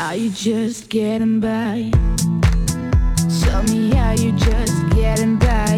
Are you just getting by? Tell me how you just getting by.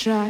Try.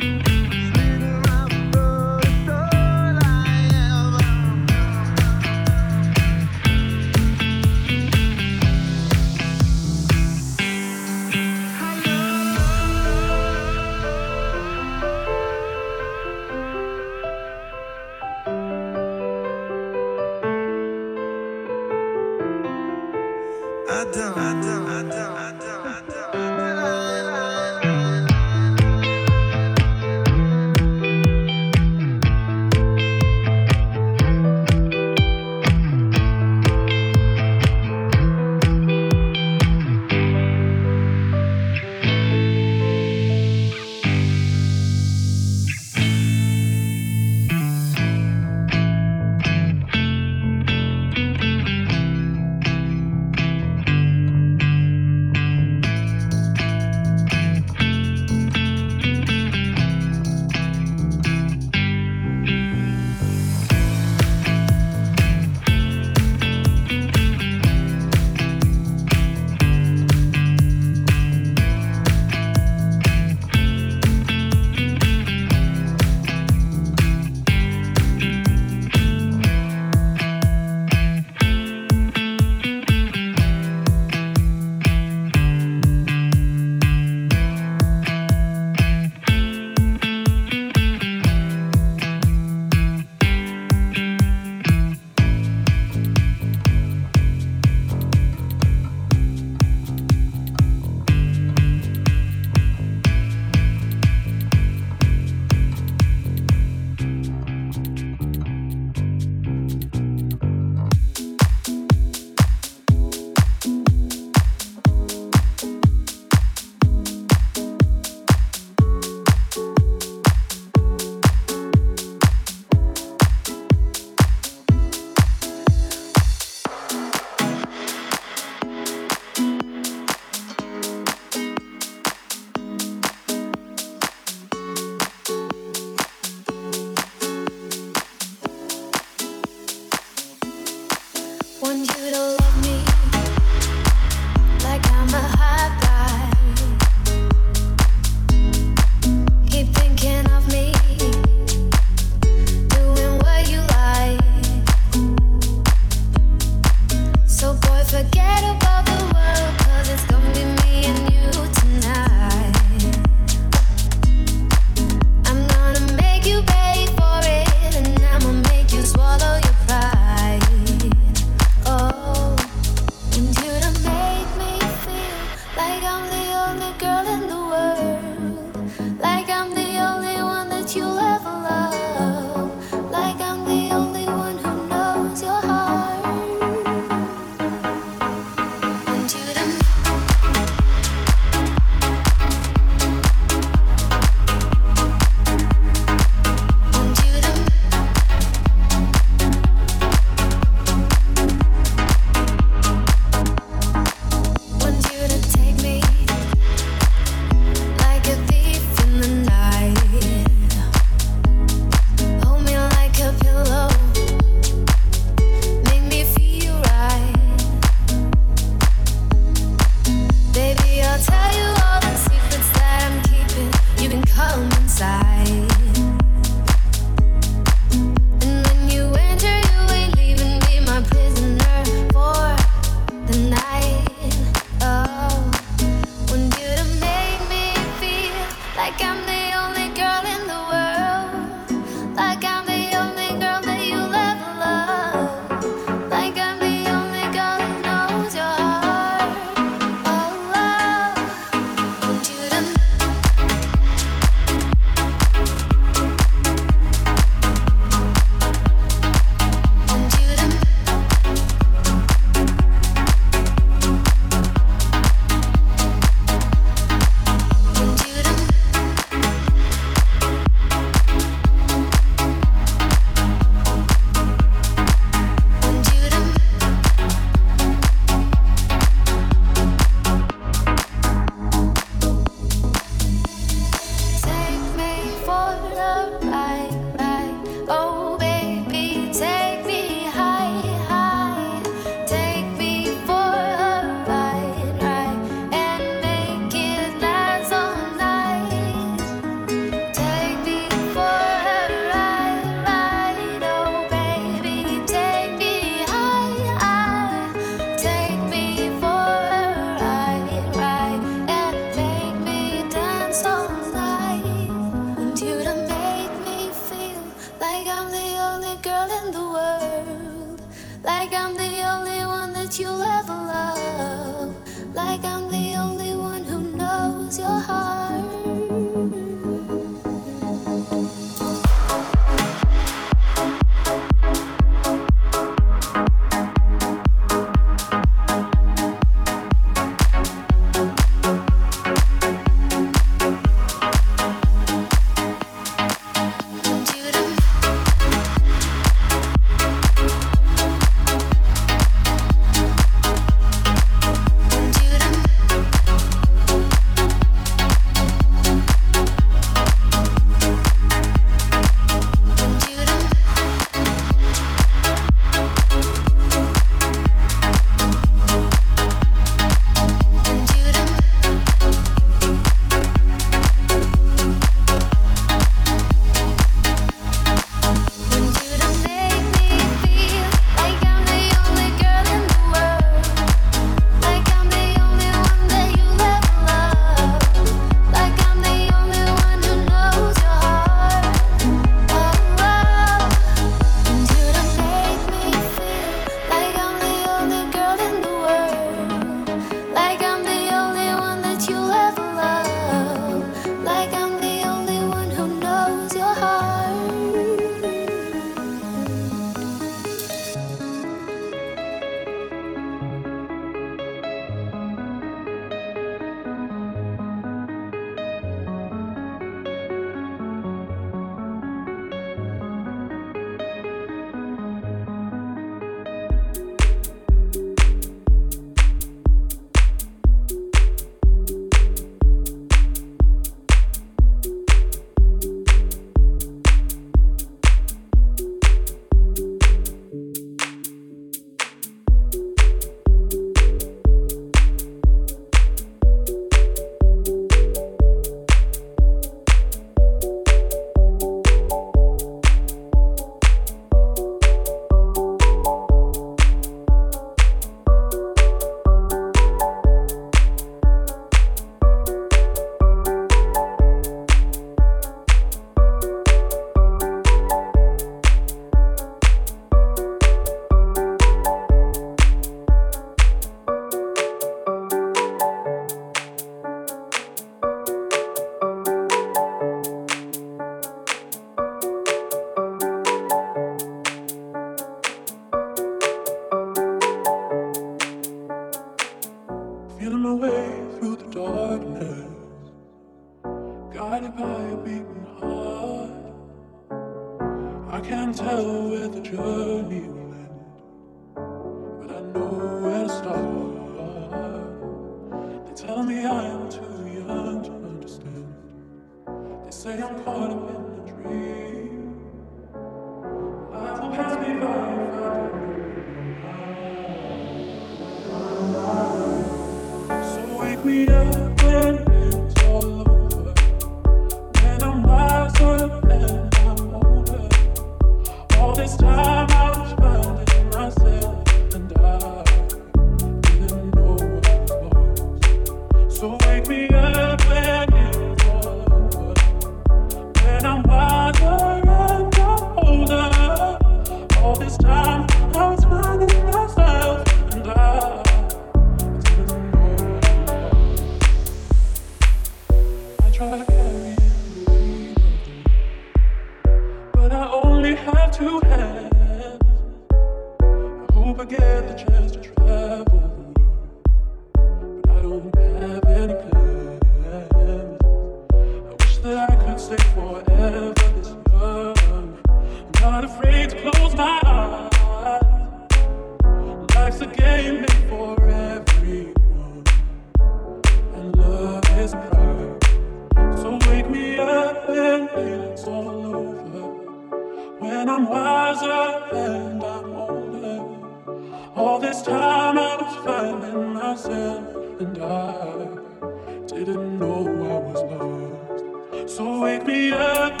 So wake me up.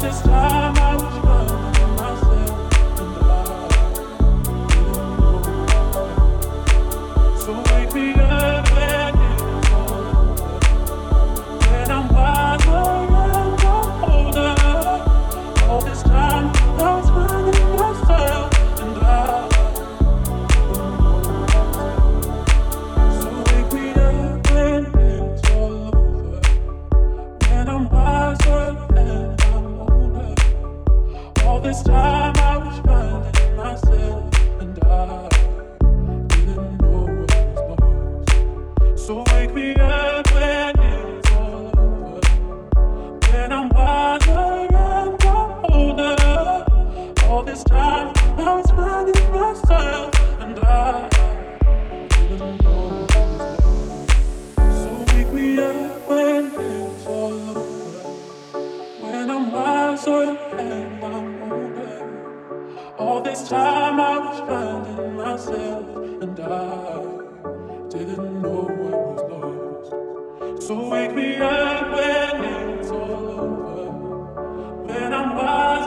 Just this time. All this time I was finding myself, and I didn't know I was lost. So wake me up when it's all over, when I'm wild.